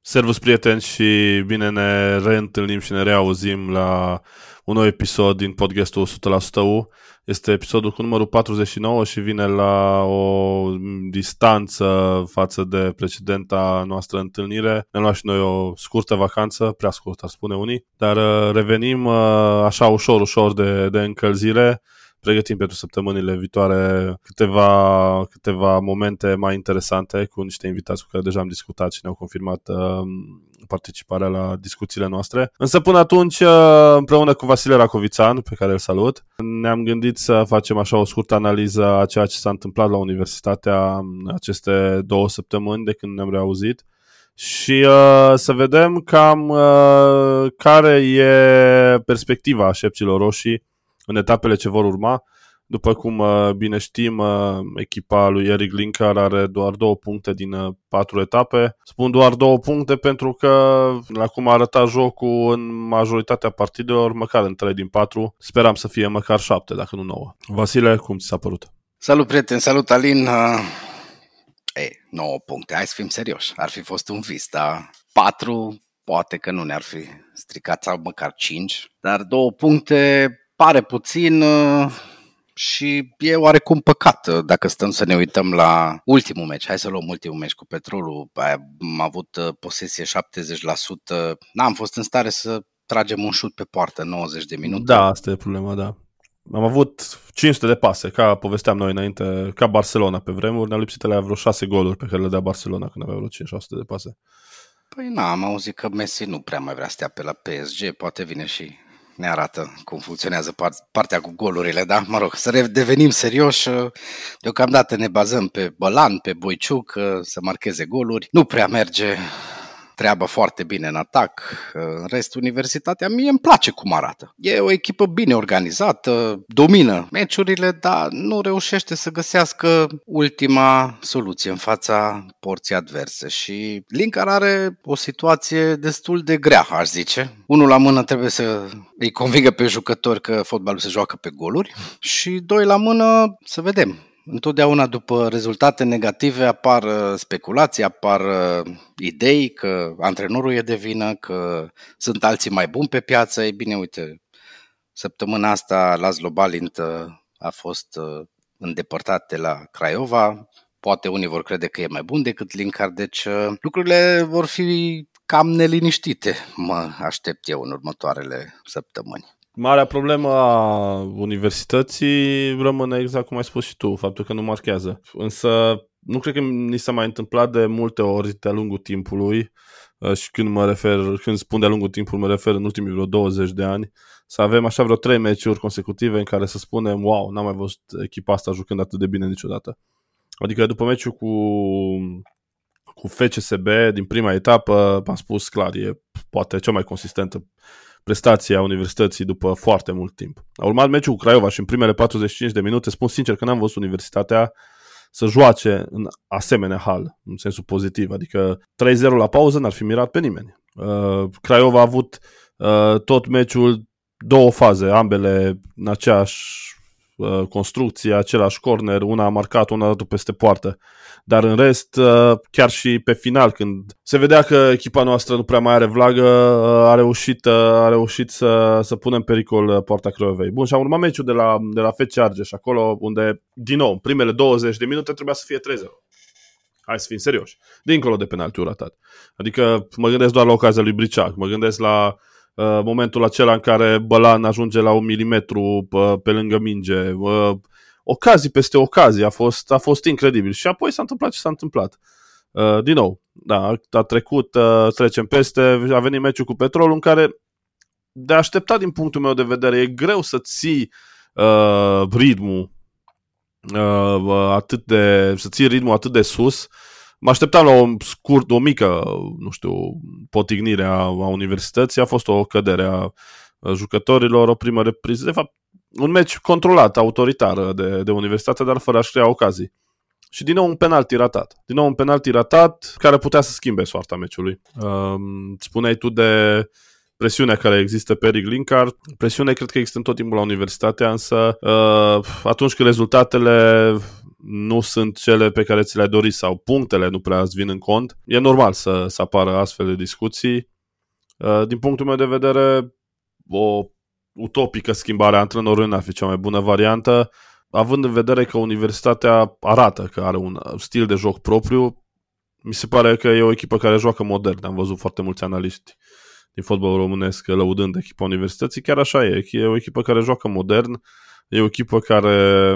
Servus prieteni și bine ne reîntâlnim și ne reauzim la un nou episod din podcastul 100% U. Este episodul cu numărul 49 și vine la o distanță față de precedenta noastră întâlnire. Ne-am luat și noi o scurtă vacanță, prea scurtă ar spune unii, dar uh, revenim uh, așa ușor, ușor de, de încălzire pregătim pentru săptămânile viitoare câteva, câteva momente mai interesante cu niște invitați cu care deja am discutat și ne-au confirmat uh, participarea la discuțiile noastre. Însă până atunci, uh, împreună cu Vasile Racovițan, pe care îl salut, ne-am gândit să facem așa o scurtă analiză a ceea ce s-a întâmplat la universitatea aceste două săptămâni de când ne-am reauzit și uh, să vedem cam uh, care e perspectiva șepcilor roșii în etapele ce vor urma. După cum uh, bine știm, uh, echipa lui Eric Linkar are doar două puncte din uh, patru etape. Spun doar două puncte pentru că, la cum a arătat jocul în majoritatea partidelor, măcar în trei din patru, speram să fie măcar șapte, dacă nu nouă. Vasile, cum ți s-a părut? Salut, prieten! Salut, Alin! Uh... Ei, 9 puncte, hai să fim serioși. Ar fi fost un vis, dar 4 poate că nu ne-ar fi stricat sau măcar 5, dar două puncte pare puțin uh, și e oarecum păcat uh, dacă stăm să ne uităm la ultimul meci. Hai să luăm ultimul meci cu Petrolul. Am avut uh, posesie 70%. N-am fost în stare să tragem un șut pe poartă 90 de minute. Da, asta e problema, da. Am avut 500 de pase, ca povesteam noi înainte, ca Barcelona pe vremuri. Ne-a lipsit la vreo 6 goluri pe care le dea Barcelona când avea vreo 500 de pase. Păi na, am auzit că Messi nu prea mai vrea să stea pe la PSG, poate vine și ne arată cum funcționează partea cu golurile, da? Mă rog, să redevenim serioși, deocamdată ne bazăm pe Bălan, pe Boiciuc, să marcheze goluri. Nu prea merge treabă foarte bine în atac. În rest, universitatea mie îmi place cum arată. E o echipă bine organizată, domină meciurile, dar nu reușește să găsească ultima soluție în fața porții adverse. Și Linkar are o situație destul de grea, aș zice. Unul la mână trebuie să îi convingă pe jucători că fotbalul se joacă pe goluri și doi la mână să vedem Întotdeauna după rezultate negative apar uh, speculații, apar uh, idei că antrenorul e de vină, că sunt alții mai buni pe piață. Ei bine, uite, săptămâna asta Laszlo Balint uh, a fost îndepărtat de la Craiova. Poate unii vor crede că e mai bun decât Linkar, deci lucrurile vor fi cam neliniștite, mă aștept eu în următoarele săptămâni. Marea problemă a universității rămâne exact cum ai spus și tu, faptul că nu marchează. Însă nu cred că ni s-a mai întâmplat de multe ori de-a lungul timpului uh, și când mă refer, când spun de-a lungul timpului, mă refer în ultimii vreo 20 de ani, să avem așa vreo trei meciuri consecutive în care să spunem, wow, n-am mai văzut echipa asta jucând atât de bine niciodată. Adică după meciul cu, cu FCSB din prima etapă, am spus clar, e poate cea mai consistentă prestație a universității după foarte mult timp. A urmat meciul cu Craiova și în primele 45 de minute spun sincer că n-am văzut universitatea să joace în asemenea hal, în sensul pozitiv, adică 3-0 la pauză n-ar fi mirat pe nimeni. Uh, Craiova a avut uh, tot meciul două faze, ambele în aceeași uh, construcție, același corner, una a marcat, una a dat peste poartă. Dar în rest, uh, chiar și pe final, când se vedea că echipa noastră nu prea mai are vlagă, uh, a reușit, uh, a reușit să, să pună în pericol poarta Craiovei. Bun, și am urmat meciul de la, de la FC Argeș, acolo unde, din nou, primele 20 de minute trebuia să fie 3-0. Hai să fim serioși. Dincolo de penaltiul ratat. Adică mă gândesc doar la ocazia lui Briceac, mă gândesc la uh, momentul acela în care Bălan ajunge la un milimetru pe, pe lângă minge, uh, ocazii peste ocazii, a fost, a fost incredibil. Și apoi s-a întâmplat ce s-a întâmplat. Uh, din nou, da, a trecut, uh, trecem peste, a venit meciul cu Petrol în care de așteptat din punctul meu de vedere, e greu să ții uh, ritmul uh, atât de, să ții ritmul atât de sus. Mă așteptam la o scurt, o mică, nu știu, potignire a, a universității, a fost o cădere a jucătorilor, o primă repriză. De fapt, un meci controlat, autoritar de, de universitate, dar fără a-și crea ocazii. Și din nou un penalti ratat. Din nou un penalti ratat care putea să schimbe soarta meciului. Um, spuneai tu de presiunea care există pe Eric Linkard. Presiunea cred că există în tot timpul la universitate, însă uh, atunci când rezultatele nu sunt cele pe care ți le-ai dorit sau punctele nu prea îți vin în cont, e normal să, să apară astfel de discuții. Uh, din punctul meu de vedere, o utopică schimbare a antrenorului n-ar fi cea mai bună variantă, având în vedere că universitatea arată că are un stil de joc propriu, mi se pare că e o echipă care joacă modern. Am văzut foarte mulți analiști din fotbal românesc lăudând echipa universității. Chiar așa e. E o echipă care joacă modern, e o echipă care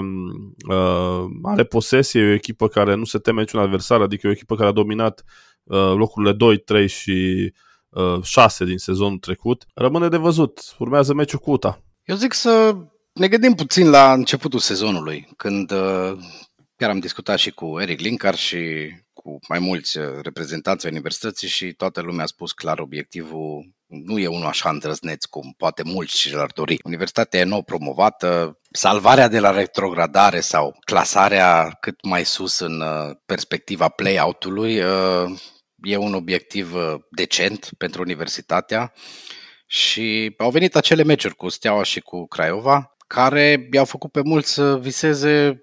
uh, are posesie, e o echipă care nu se teme niciun adversar, adică e o echipă care a dominat uh, locurile 2, 3 și uh, 6 din sezonul trecut. Rămâne de văzut. Urmează meciul cu UTA. Eu zic să ne gândim puțin la începutul sezonului, când uh, chiar am discutat și cu Eric Linkar și cu mai mulți uh, reprezentanți ai universității și toată lumea a spus clar obiectivul nu e unul așa îndrăzneț cum poate mulți și l-ar dori. Universitatea e nou promovată, salvarea de la retrogradare sau clasarea cât mai sus în uh, perspectiva play-out-ului e un obiectiv decent pentru universitatea și au venit acele meciuri cu Steaua și cu Craiova care i-au făcut pe mulți să viseze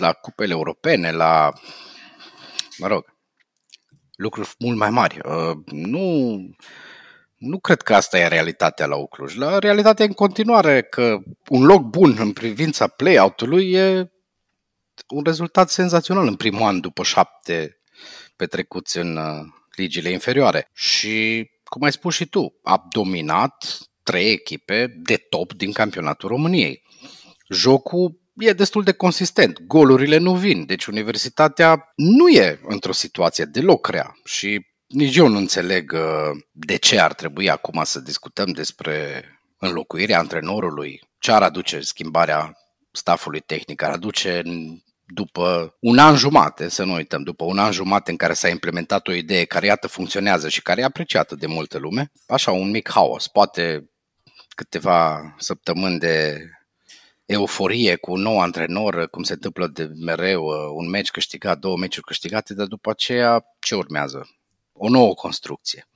la cupele europene, la, mă rog, lucruri mult mai mari. Uh, nu, nu cred că asta e realitatea la Ucluj. La realitatea în continuare că un loc bun în privința play-out-ului e un rezultat senzațional în primul an după șapte petrecuți în uh, ligile inferioare. Și, cum ai spus și tu, a dominat trei echipe de top din campionatul României jocul e destul de consistent. Golurile nu vin. Deci universitatea nu e într-o situație deloc rea și nici eu nu înțeleg uh, de ce ar trebui acum să discutăm despre înlocuirea antrenorului, ce ar aduce schimbarea stafului tehnic, ar aduce după un an jumate, să nu uităm, după un an jumate în care s-a implementat o idee care iată funcționează și care e apreciată de multă lume, așa un mic haos, poate câteva săptămâni de euforie cu un nou antrenor, cum se întâmplă de mereu, uh, un meci câștigat, două meciuri câștigate, dar după aceea ce urmează? O nouă construcție.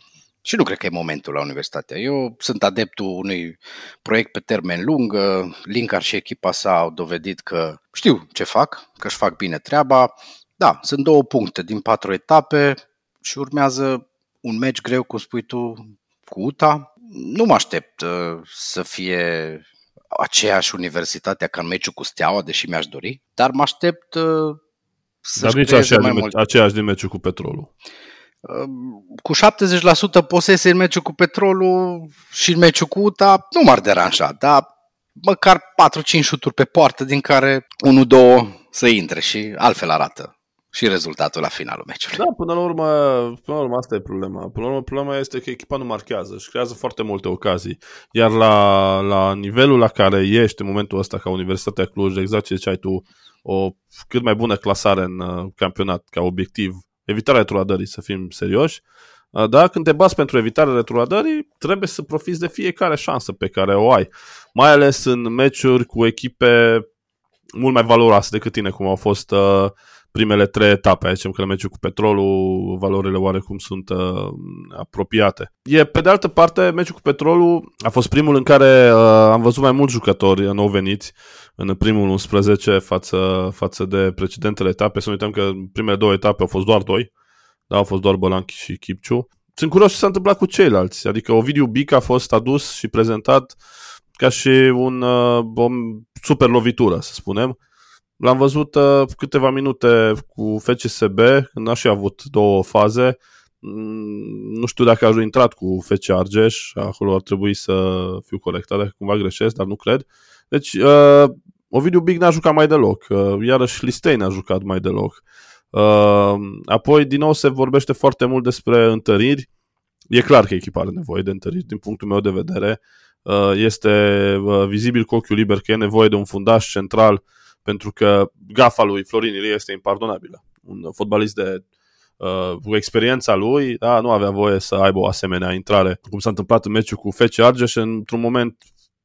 Și nu cred că e momentul la universitate. Eu sunt adeptul unui proiect pe termen lung. Uh, Linkar și echipa sa au dovedit că știu ce fac, că își fac bine treaba. Da, sunt două puncte din patru etape și urmează un meci greu, cum spui tu, cu UTA. Nu mă aștept uh, să fie aceeași universitate ca în meciul cu Steaua, deși mi-aș dori, dar mă aștept uh, să Dar nici aceeași, mai mult. aceeași din meciul cu Petrolul. Uh, cu 70% posesie în meciul cu Petrolul și în meciul cu UTA nu m-ar deranja, dar măcar 4-5 șuturi pe poartă din care 1-2 să intre și altfel arată și rezultatul la finalul meciului. Da, până la urmă, până la urmă asta e problema. Până la urmă, problema este că echipa nu marchează și creează foarte multe ocazii. Iar la, la nivelul la care ești în momentul ăsta ca Universitatea Cluj, exact ce ai tu, o cât mai bună clasare în uh, campionat ca obiectiv, evitarea retrogradării, să fim serioși, uh, da, când te bați pentru evitarea retrogradării, trebuie să profiți de fiecare șansă pe care o ai. Mai ales în meciuri cu echipe mult mai valoroase decât tine, cum au fost uh, primele trei etape, zicem că la meciul cu petrolul valorile oarecum sunt uh, apropiate. E, pe de altă parte, meciul cu petrolul a fost primul în care uh, am văzut mai mulți jucători nou veniți în primul 11 față, față de precedentele etape. Să nu uităm că în primele două etape au fost doar doi, da, au fost doar Bălanchi și Kipciu. Sunt curios ce s-a întâmplat cu ceilalți, adică Ovidiu Bic a fost adus și prezentat ca și un, uh, o super lovitură, să spunem, L-am văzut uh, câteva minute cu FCSB, când a și avut două faze. Mm, nu știu dacă a intrat cu FC Argeș, acolo ar trebui să fiu corectat dacă cumva greșesc, dar nu cred. Deci, uh, Ovidiu Big n-a jucat mai deloc, uh, iarăși Listei n-a jucat mai deloc. Uh, apoi, din nou, se vorbește foarte mult despre întăriri. E clar că echipa are nevoie de întăriri, din punctul meu de vedere. Uh, este uh, vizibil cu ochiul liber că e nevoie de un fundaș central uh, pentru că gafa lui Florin Ilie este impardonabilă. Un fotbalist de uh, cu experiența lui, da, nu avea voie să aibă o asemenea intrare, cum s-a întâmplat în meciul cu FC Argeș, într-un moment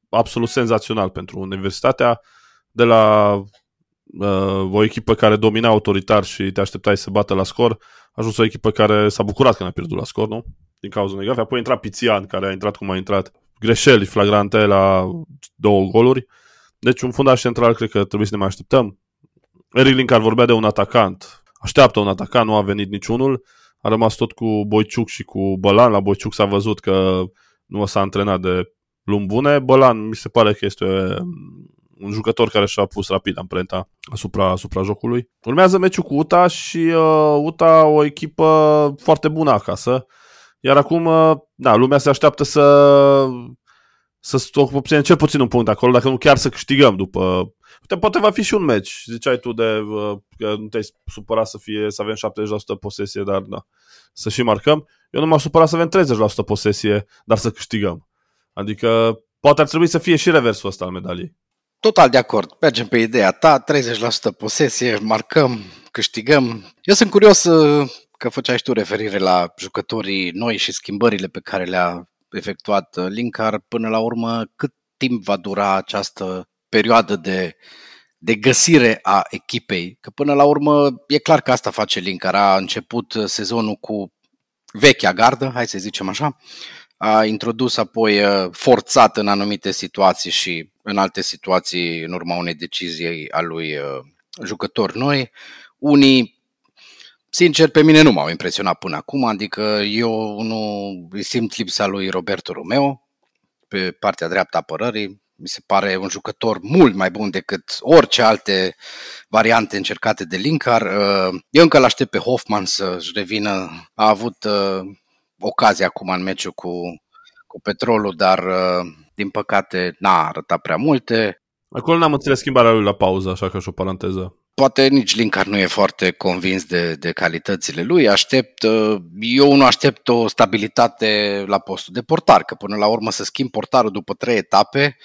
absolut senzațional pentru Universitatea, de la uh, o echipă care domina autoritar și te așteptai să bată la scor, a ajuns o echipă care s-a bucurat când a pierdut la scor, nu? Din cauza unei gafe. Apoi a intrat Pițian, care a intrat cum a intrat. Greșeli flagrante la două goluri. Uh, deci un fundaș central cred că trebuie să ne mai așteptăm. Eric Linkar vorbea de un atacant. Așteaptă un atacant, nu a venit niciunul. A rămas tot cu Boiciuc și cu Bălan. La Boiciuc s-a văzut că nu s-a antrenat de luni bune. Bălan mi se pare că este un jucător care și-a pus rapid amprenta asupra, asupra jocului. Urmează meciul cu UTA și uh, UTA o echipă foarte bună acasă. Iar acum, uh, da, lumea se așteaptă să să obținem cel puțin un punct acolo, dacă nu chiar să câștigăm după... Uite, poate va fi și un meci. Ziceai tu de uh, că nu te-ai supărat să, fie, să avem 70% posesie, dar da, să și marcăm. Eu nu m-aș supăra să avem 30% posesie, dar să câștigăm. Adică poate ar trebui să fie și reversul ăsta al medaliei. Total de acord. Mergem pe ideea ta, 30% posesie, marcăm, câștigăm. Eu sunt curios uh, că făceai și tu referire la jucătorii noi și schimbările pe care le-a efectuat uh, Linkar. Până la urmă, cât timp va dura această perioadă de, de găsire a echipei? Că până la urmă e clar că asta face Linkar. A început uh, sezonul cu vechea gardă, hai să zicem așa, a introdus apoi forțat în anumite situații și în alte situații în urma unei decizii a lui jucători noi. Unii, sincer, pe mine nu m-au impresionat până acum, adică eu nu îi simt lipsa lui Roberto Romeo pe partea dreaptă a apărării. Mi se pare un jucător mult mai bun decât orice alte variante încercate de Linkar. Eu încă l-aștept pe Hoffman să-și revină. A avut ocazia acum în meciul cu, cu Petrolul, dar uh, din păcate n-a arătat prea multe. Acolo n-am înțeles schimbarea lui la pauză, așa că și o paranteză. Poate nici Linkar nu e foarte convins de, de calitățile lui. Aștept, uh, eu nu aștept o stabilitate la postul de portar, că până la urmă să schimb portarul după trei etape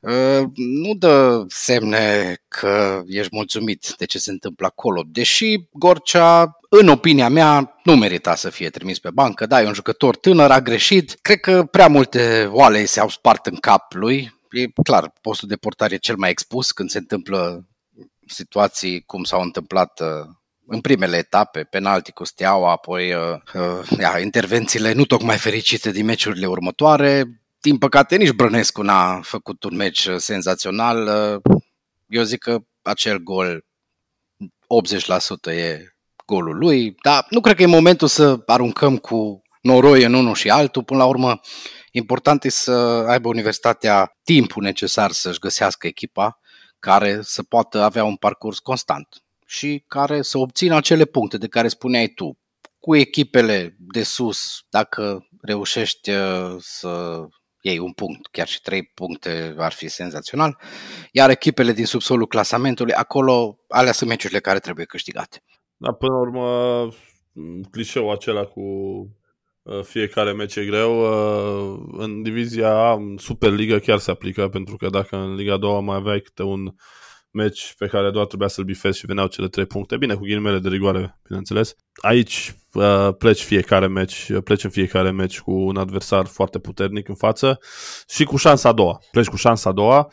uh, nu dă semne că ești mulțumit de ce se întâmplă acolo. Deși Gorcea în opinia mea, nu merita să fie trimis pe bancă. Da, e un jucător tânăr, a greșit. Cred că prea multe oale se-au spart în cap lui. E clar, postul de portare e cel mai expus când se întâmplă situații cum s-au întâmplat uh, în primele etape, penalti cu Steaua, apoi uh, uh, ia, intervențiile nu tocmai fericite din meciurile următoare. Din păcate, nici Brănescu n-a făcut un meci senzațional. Uh, eu zic că acel gol 80% e golul lui, dar nu cred că e momentul să aruncăm cu noroi în unul și altul. Până la urmă, important e să aibă universitatea timpul necesar să-și găsească echipa care să poată avea un parcurs constant și care să obțină acele puncte de care spuneai tu. Cu echipele de sus, dacă reușești uh, să iei un punct, chiar și trei puncte ar fi senzațional, iar echipele din subsolul clasamentului, acolo alea sunt meciurile care trebuie câștigate. Da, până la urmă, clișeul acela cu uh, fiecare meci e greu. Uh, în divizia A, în Superliga chiar se aplică, pentru că dacă în Liga 2 mai aveai câte un meci pe care doar trebuia să-l bifezi și veneau cele trei puncte, bine, cu ghilimele de rigoare, bineînțeles. Aici uh, pleci fiecare meci, pleci în fiecare meci cu un adversar foarte puternic în față și cu șansa a doua. Pleci cu șansa a doua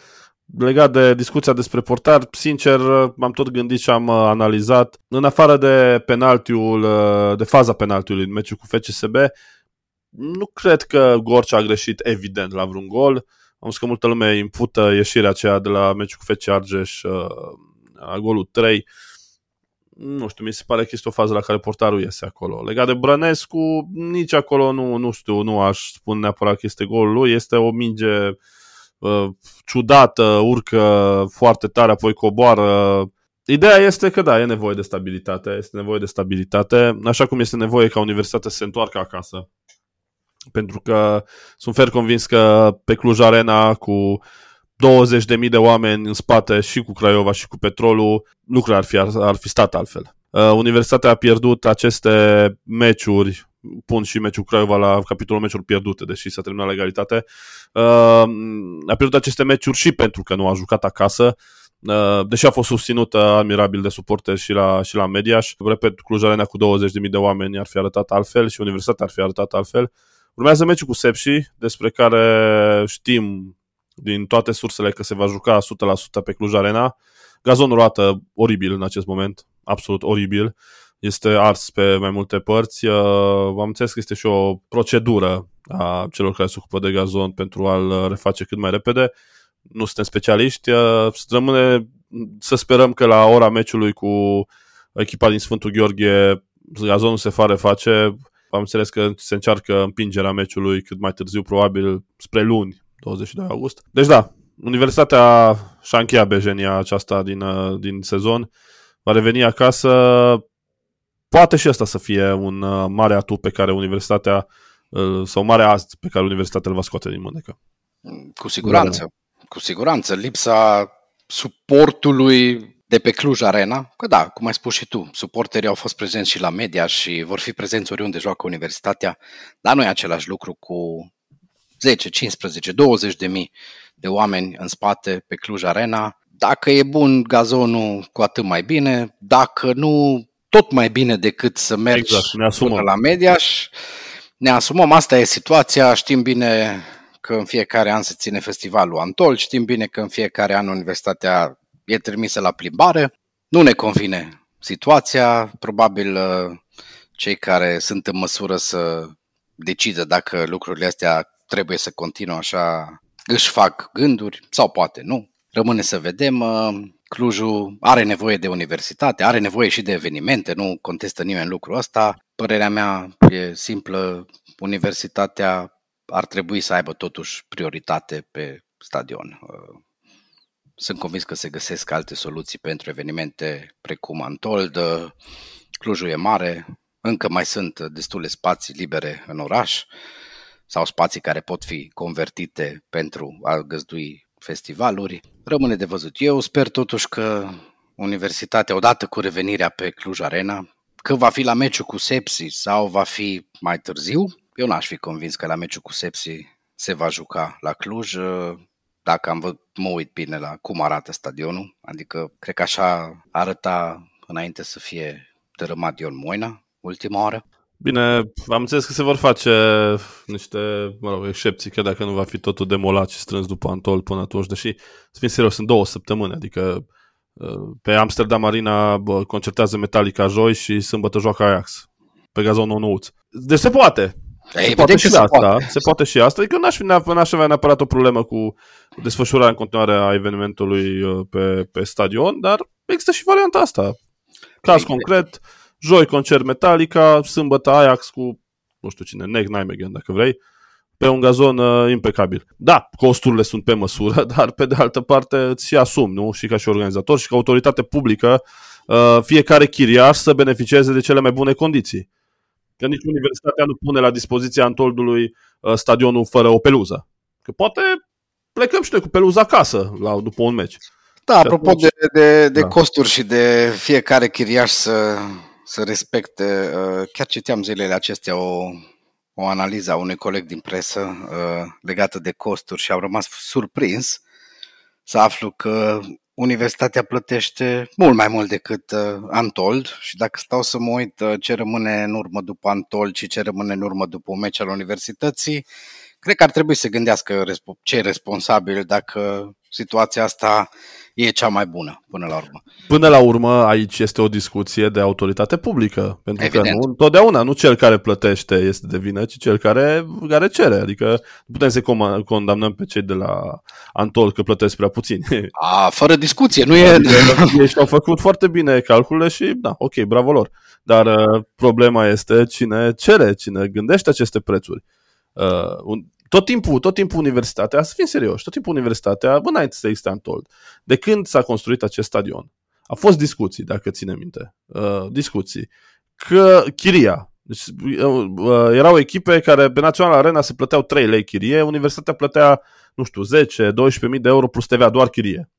legat de discuția despre portar, sincer, m-am tot gândit și am uh, analizat. În afară de penaltiul, uh, de faza penaltiului în meciul cu FCSB, nu cred că Gorcea a greșit evident la vreun gol. Am zis că multă lume impută ieșirea aceea de la meciul cu FC Argeș uh, la golul 3. Nu știu, mi se pare că este o fază la care portarul iese acolo. Legat de Brănescu, nici acolo nu, nu știu, nu aș spune neapărat că este golul lui. Este o minge uh, ciudată, urcă foarte tare, apoi coboară. Ideea este că da, e nevoie de stabilitate, este nevoie de stabilitate, așa cum este nevoie ca universitatea să se întoarcă acasă. Pentru că sunt fer convins că pe Cluj Arena cu 20.000 de oameni în spate și cu Craiova și cu Petrolul, lucrurile ar fi, ar, ar fi stat altfel. Uh, universitatea a pierdut aceste meciuri pun și meciul Craiova la capitolul meciuri pierdute, deși s-a terminat legalitate. Uh, a pierdut aceste meciuri și pentru că nu a jucat acasă, uh, deși a fost susținută admirabil de suporteri și la, și la Mediaș. Repet, Cluj Arena cu 20.000 de oameni ar fi arătat altfel și Universitatea ar fi arătat altfel. Urmează meciul cu Sepsi, despre care știm din toate sursele că se va juca 100% pe Cluj Arena. Gazonul arată oribil în acest moment, absolut oribil este ars pe mai multe părți. Uh, am înțeles că este și o procedură a celor care se ocupă de gazon pentru a-l reface cât mai repede. Nu suntem specialiști. Uh, rămâne să sperăm că la ora meciului cu echipa din Sfântul Gheorghe gazonul se fare face. Am înțeles că se încearcă împingerea meciului cât mai târziu, probabil spre luni, 22 august. Deci da, Universitatea și-a încheiat bejenia aceasta din, uh, din sezon, va reveni acasă. Poate și asta să fie un uh, mare atu pe care Universitatea sau mare ast pe care Universitatea îl va scoate din mânecă. Cu siguranță. Da. Cu siguranță. Lipsa suportului de pe Cluj Arena, că da, cum ai spus și tu, suporterii au fost prezenți și la media și vor fi prezenți oriunde joacă Universitatea, dar nu e același lucru cu 10, 15, 20 de mii de oameni în spate pe Cluj Arena. Dacă e bun gazonul, cu atât mai bine. Dacă nu, tot mai bine decât să mergi exact, ne asumăm. până la Mediaș. Ne asumăm, asta e situația, știm bine că în fiecare an se ține festivalul Antol, știm bine că în fiecare an universitatea e trimisă la plimbare. Nu ne convine situația, probabil uh, cei care sunt în măsură să decidă dacă lucrurile astea trebuie să continue așa, își fac gânduri sau poate nu. Rămâne să vedem. Uh, Clujul are nevoie de universitate, are nevoie și de evenimente, nu contestă nimeni lucrul ăsta. Părerea mea e simplă, universitatea ar trebui să aibă totuși prioritate pe stadion. Uh, sunt convins că se găsesc alte soluții pentru evenimente precum Antold. Clujul e mare, încă mai sunt destule spații libere în oraș sau spații care pot fi convertite pentru a găzdui festivaluri. Rămâne de văzut. Eu sper totuși că Universitatea, odată cu revenirea pe Cluj Arena, că va fi la meciul cu Sepsi sau va fi mai târziu, eu n-aș fi convins că la meciul cu Sepsi se va juca la Cluj. Dacă am văzut, mă uit bine la cum arată stadionul, adică cred că așa arăta înainte să fie dărâmat Ion Moina, ultima oară. Bine, am înțeles că se vor face niște, mă rog, excepții, că dacă nu va fi totul demolat și strâns după Antol până atunci, deși, să fim serios, sunt două săptămâni, adică uh, pe Amsterdam Arena concertează Metallica joi și sâmbătă joacă Ajax pe gazonul nouț. Deci se poate. Se poate și se asta, poate. se poate și asta. Adică n-aș, n-aș avea neapărat o problemă cu desfășurarea în continuare a evenimentului uh, pe, pe stadion, dar există și varianta asta. Caz concret, joi concert Metallica, sâmbătă Ajax cu, nu știu cine, Nick Nijmegen, dacă vrei, pe un gazon uh, impecabil. Da, costurile sunt pe măsură, dar pe de altă parte îți și asumi, nu? Și ca și organizator și ca autoritate publică, uh, fiecare chiriaș să beneficieze de cele mai bune condiții. Că nici universitatea nu pune la dispoziția Antoldului uh, stadionul fără o peluză. Că poate plecăm și noi cu peluza acasă la, după un meci. Da, apropo atunci... de, de, de da. costuri și de fiecare chiriaș să, să respecte, uh, chiar citeam zilele acestea o, o analiză a unui coleg din presă uh, legată de costuri și am rămas surprins să aflu că universitatea plătește mult mai mult decât uh, Antold și dacă stau să mă uit uh, ce rămâne în urmă după Antold și ce rămâne în urmă după un meci al universității, cred că ar trebui să gândească ce e responsabil dacă situația asta e cea mai bună până la urmă. Până la urmă, aici este o discuție de autoritate publică, pentru Evident. că nu întotdeauna nu cel care plătește este de vină, ci cel care, care cere. Adică nu putem să condamnăm pe cei de la Antol că plătesc prea puțin. A, fără discuție, nu e... Ei au făcut foarte bine calculele și, da, ok, bravo lor. Dar uh, problema este cine cere, cine gândește aceste prețuri. Uh, un, tot timpul, tot timpul universitatea, să fim serioși, tot timpul universitatea, bă, înainte să existe Antold, de când s-a construit acest stadion, a fost discuții, dacă ține minte, uh, discuții, că chiria, deci, uh, uh, erau echipe care pe Național Arena se plăteau 3 lei chirie, universitatea plătea, nu știu, 10-12.000 de euro plus TVA, doar chirie,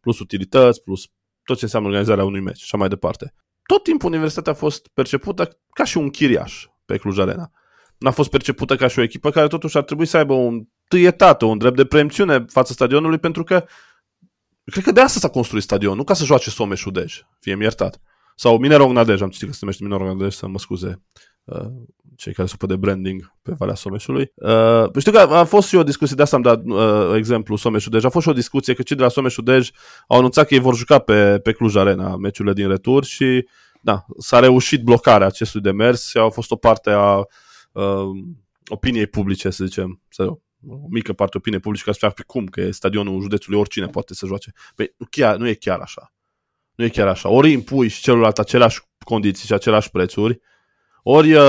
plus utilități, plus tot ce înseamnă organizarea unui meci și așa mai departe. Tot timpul universitatea a fost percepută ca și un chiriaș pe Cluj Arena n-a fost percepută ca și o echipă care totuși ar trebui să aibă un tâietate, un drept de preemțiune față stadionului, pentru că cred că de asta s-a construit stadionul, nu ca să joace Someș Udej, fie iertat. Sau Minerog Nadej, am citit că se numește Minerog Nadej, să mă scuze uh, cei care se de branding pe Valea Someșului. Uh, știu că a fost și o discuție, de asta am dat uh, exemplu Someș Udej, a fost și o discuție că cei de la Someș Udej au anunțat că ei vor juca pe, pe Cluj Arena meciurile din retur și da, s-a reușit blocarea acestui demers și a fost o parte a uh, opiniei publice, să zicem, să o mică parte opinie publică spune pe cum, că e stadionul județului, oricine poate să joace. Păi chiar, nu e chiar așa. Nu e chiar așa. Ori impui și celălalt aceleași condiții și aceleași prețuri, ori, uh,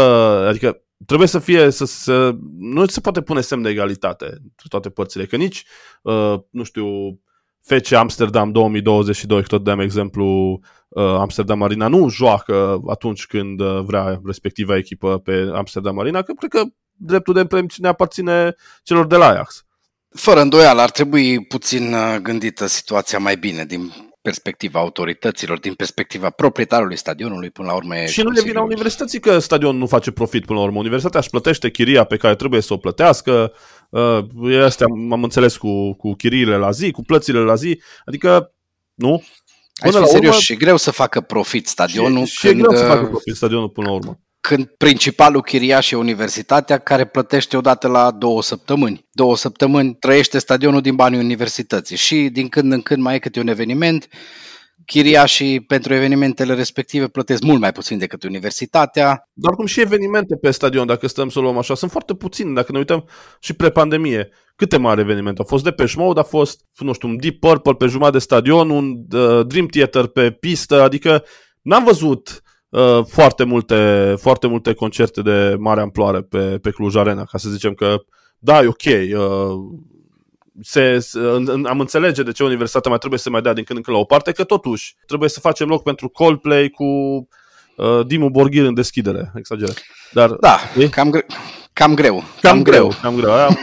adică trebuie să fie, să, să, nu se poate pune semn de egalitate între toate părțile, că nici, uh, nu știu, FC Amsterdam 2022, tot dăm exemplu uh, Amsterdam Arena, nu joacă atunci când uh, vrea respectiva echipă pe Amsterdam Arena, că cred că dreptul de ne aparține celor de la Ajax. Fără îndoială, ar trebui puțin uh, gândită situația mai bine din perspectiva autorităților, din perspectiva proprietarului stadionului, până la urmă. Și nu le vine universității că stadionul nu face profit până la urmă. Universitatea își plătește chiria pe care trebuie să o plătească. Uh, astea am înțeles cu, cu chiriile la zi, cu plățile la zi. Adică, nu? Până la serios, urmă, și greu să facă profit stadionul. Și, când, și e greu să facă profit stadionul până la urmă când principalul chiriaș e universitatea care plătește odată la două săptămâni. Două săptămâni trăiește stadionul din banii universității și din când în când mai e câte un eveniment, chiriașii pentru evenimentele respective plătesc mult mai puțin decât universitatea. Dar cum și evenimente pe stadion, dacă stăm să luăm așa, sunt foarte puține, dacă ne uităm și pre-pandemie. Câte mari evenimente au fost? De pe Mode a fost, nu știu, un Deep Purple pe jumătate de stadion, un uh, Dream Theater pe pistă, adică n-am văzut Uh, foarte, multe, foarte multe concerte de mare amploare pe, pe Cluj Arena, ca să zicem că da, e ok. Uh, se, se, am înțelege de ce universitatea mai trebuie să mai dea din când în când la o parte, că totuși trebuie să facem loc pentru Coldplay cu uh, Dimu Borghir în deschidere, exagerat. Dar, da, e? cam, gre- cam greu. Cam, cam greu. greu. Cam greu, am,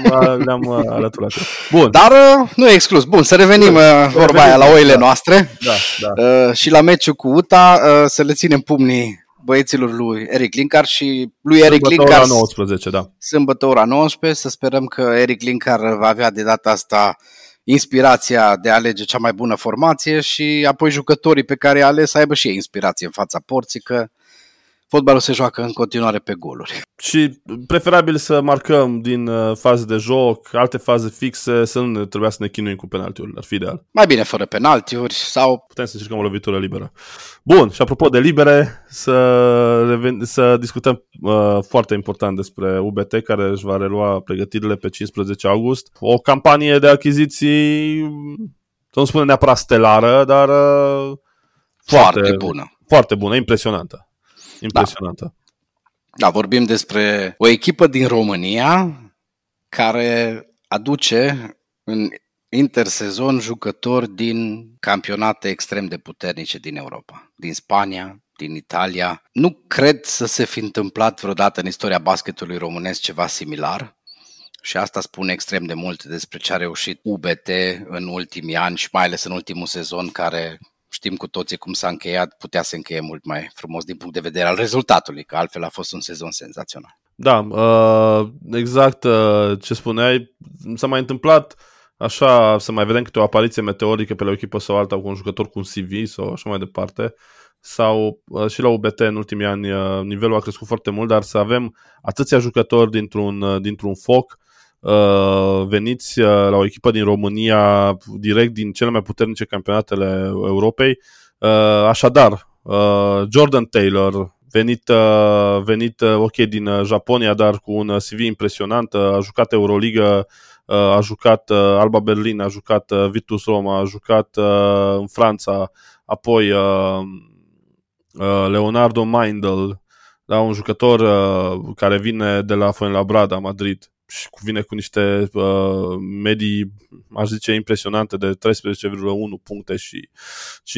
le-am uh, alăturat. Bun. Dar uh, nu e exclus. Bun, să revenim uh, vorba aia la oile da. noastre. Da, da. Uh, și la meciul cu UTA uh, să le ținem pumnii băieților lui Eric Linkar și lui Eric Linkar. Sâmbătă ora 19, da. Sâmbătă ora 19, să sperăm că Eric Linkar va avea de data asta inspirația de a alege cea mai bună formație și apoi jucătorii pe care i-a ales să aibă și ei inspirație în fața porții, că fotbalul se joacă în continuare pe goluri. Și preferabil să marcăm din uh, faze de joc, alte faze fixe, să nu trebuia să ne chinuim cu penaltiuri, ar fi ideal. Mai bine fără penaltiuri sau... Putem să încercăm o lovitură liberă. Bun, și apropo de libere, să, reven- să discutăm uh, foarte important despre UBT, care își va relua pregătirile pe 15 august. O campanie de achiziții, să nu spunem neapărat stelară, dar uh, foarte, foarte bună. Foarte bună, impresionantă. Impresionantă. Da. da, vorbim despre o echipă din România care aduce în intersezon jucători din campionate extrem de puternice din Europa, din Spania, din Italia. Nu cred să se fi întâmplat vreodată în istoria basketului românesc ceva similar. Și asta spune extrem de mult despre ce a reușit UBT în ultimii ani și mai ales în ultimul sezon care știm cu toții cum s-a încheiat, putea să încheie mult mai frumos din punct de vedere al rezultatului, că altfel a fost un sezon senzațional. Da, uh, exact uh, ce spuneai, s-a mai întâmplat așa să mai vedem câte o apariție meteorică pe la o echipă sau alta cu un jucător cu un CV sau așa mai departe sau uh, și la UBT în ultimii ani nivelul a crescut foarte mult, dar să avem atâția jucători dintr-un, dintr-un foc Uh, veniți uh, la o echipă din România direct din cele mai puternice campionatele Europei. Uh, așadar, Jordan Taylor, venit, venit ok din Japonia, dar cu un CV impresionant, a jucat Euroliga, a jucat Alba Berlin, a jucat Vitus Roma, a jucat în Franța, apoi Leonardo Mindel, da, un jucător care vine de la Fuenlabrada, Madrid, și vine cu niște uh, medii, aș zice, impresionante de 13,1 puncte și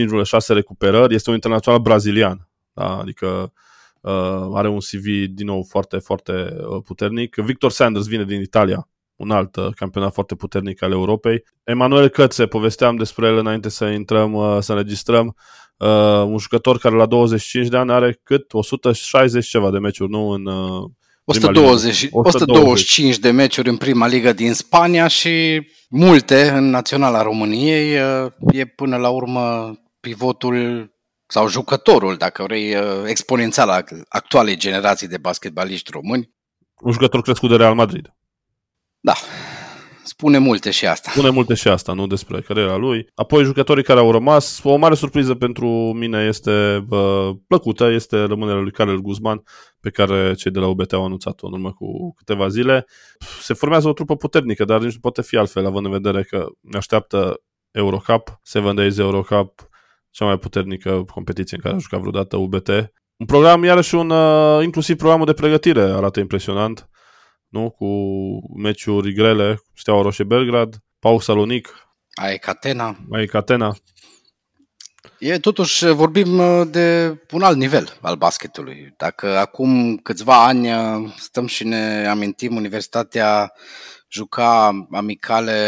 5,6 recuperări. Este un internațional brazilian, da? adică uh, are un CV din nou foarte, foarte uh, puternic. Victor Sanders vine din Italia, un alt uh, campionat foarte puternic al Europei. Emanuel Cățe, povesteam despre el înainte să intrăm, uh, să înregistrăm, uh, un jucător care la 25 de ani are cât 160 ceva de meciuri, nu în, uh, 120, 125 de meciuri în prima ligă din Spania și multe în Naționala României. E până la urmă pivotul sau jucătorul, dacă vrei, exponențial al actualei generații de basketbaliști români. Un jucător crescut de Real Madrid. Da. Spune multe și asta. Spune multe și asta, nu despre cariera lui. Apoi jucătorii care au rămas, o mare surpriză pentru mine este uh, plăcută, este rămânerea lui Karel Guzman, pe care cei de la UBT au anunțat-o în urmă cu câteva zile. Se formează o trupă puternică, dar nici nu poate fi altfel, având în vedere că ne așteaptă Eurocup, Seven Days Eurocup, cea mai puternică competiție în care a jucat vreodată UBT. Un program, iarăși un, uh, inclusiv programul de pregătire arată impresionant, nu? Cu meciuri grele, Steaua Roșie Belgrad, Pau Salonic, Ai Catena. mai Catena. E totuși, vorbim uh, de un alt nivel al basketului. Dacă acum câțiva ani uh, stăm și ne amintim, Universitatea juca amicale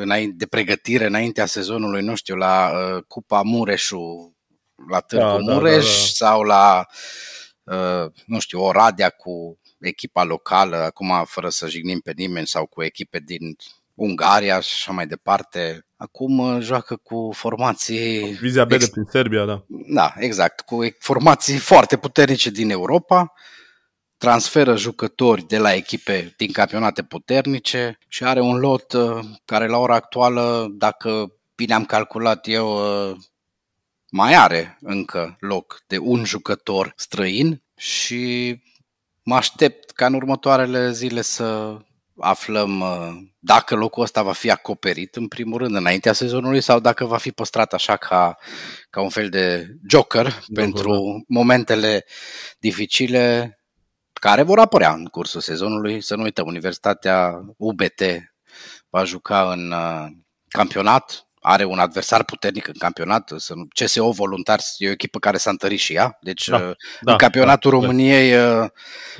înainte, de pregătire înaintea sezonului, nu știu, la uh, Cupa Mureșu, la Târgu Da, da, Mureș da, da. sau la, uh, nu știu, Oradea cu echipa locală, acum fără să jignim pe nimeni, sau cu echipe din Ungaria și așa mai departe. Acum uh, joacă cu formații Vizia B de Ex- prin Serbia, da. da, exact, cu e- formații foarte puternice din Europa, transferă jucători de la echipe din campionate puternice și are un lot uh, care la ora actuală, dacă bine am calculat eu, uh, mai are încă loc de un jucător străin și mă aștept ca în următoarele zile să aflăm uh, dacă locul ăsta va fi acoperit în primul rând înaintea sezonului sau dacă va fi păstrat așa ca, ca un fel de joker pentru momentele dificile care vor apărea în cursul sezonului. Să nu uităm, Universitatea UBT va juca în uh, campionat, are un adversar puternic în campionat, să nu- CSO Voluntari e o echipă care s-a întărit și ea, deci Da, uh, Da, în campionatul da, României uh,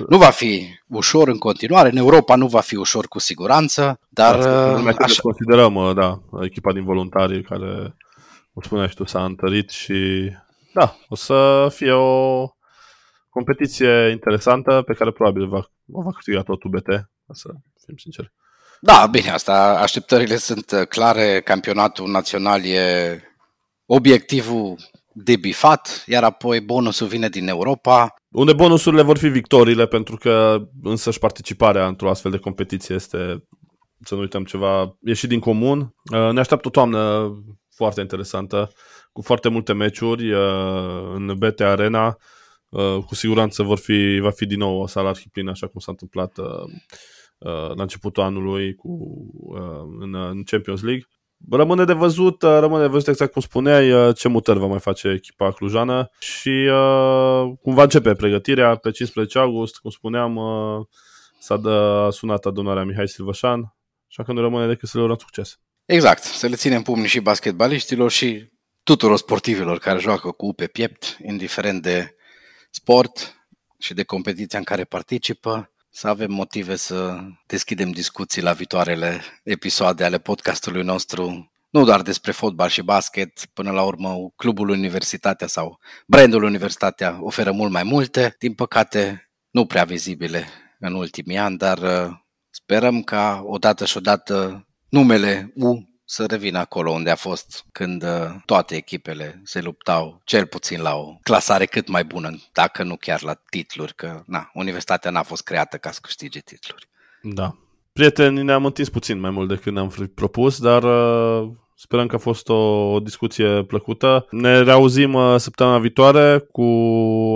nu va fi ușor în continuare, în Europa nu va fi ușor cu siguranță, dar da, uh, lumea că așa, considerăm, uh, da, echipa din voluntari care, cum spuneai și tu, s-a întărit și da, o să fie o competiție interesantă pe care probabil va, o va câștiga tot UBT, ca să fim sinceri. Da, bine, asta, așteptările sunt uh, clare, campionatul național e obiectivul de bifat, iar apoi bonusul vine din Europa, Unde bonusurile vor fi victoriile, pentru că însăși participarea într-o astfel de competiție este, să nu uităm, ceva ieșit din comun. Uh, Ne așteaptă o toamnă foarte interesantă, cu foarte multe meciuri uh, în BT Arena. Uh, Cu siguranță vor fi, va fi din nou o sală arhiplină, așa cum s-a întâmplat uh, uh, la începutul anului cu, uh, în, în Champions League. Rămâne de văzut, uh, rămâne de văzut exact cum spuneai, uh, ce mutări va mai face echipa clujană și uh, cum va începe pregătirea pe 15 august, cum spuneam, uh, s-a dă, a sunat adunarea Mihai Silvășan, așa că nu rămâne decât să le urăm succes. Exact, să le ținem pumni și basketbaliștilor și tuturor sportivilor care joacă cu pe piept, indiferent de sport și de competiția în care participă, să avem motive să deschidem discuții la viitoarele episoade ale podcastului nostru, nu doar despre fotbal și basket, până la urmă clubul Universitatea sau brandul Universitatea oferă mult mai multe, din păcate nu prea vizibile în ultimii ani, dar uh, sperăm ca odată și odată numele U să revină acolo unde a fost când uh, toate echipele se luptau cel puțin la o clasare cât mai bună, dacă nu chiar la titluri, că na, universitatea n-a fost creată ca să câștige titluri. Da. Prieteni, ne-am întins puțin mai mult decât ne-am fi propus, dar uh, sperăm că a fost o, o discuție plăcută. Ne reauzim uh, săptămâna viitoare cu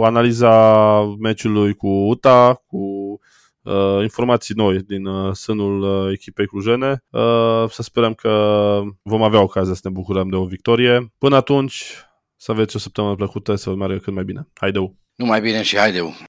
analiza meciului cu UTA, cu uh, informații noi din uh, sânul uh, echipei clujene. Uh, să sperăm că vom avea ocazia să ne bucurăm de o victorie. Până atunci, să aveți o săptămână plăcută, să vă meargă cât mai bine. Haideu! Numai bine și haideu!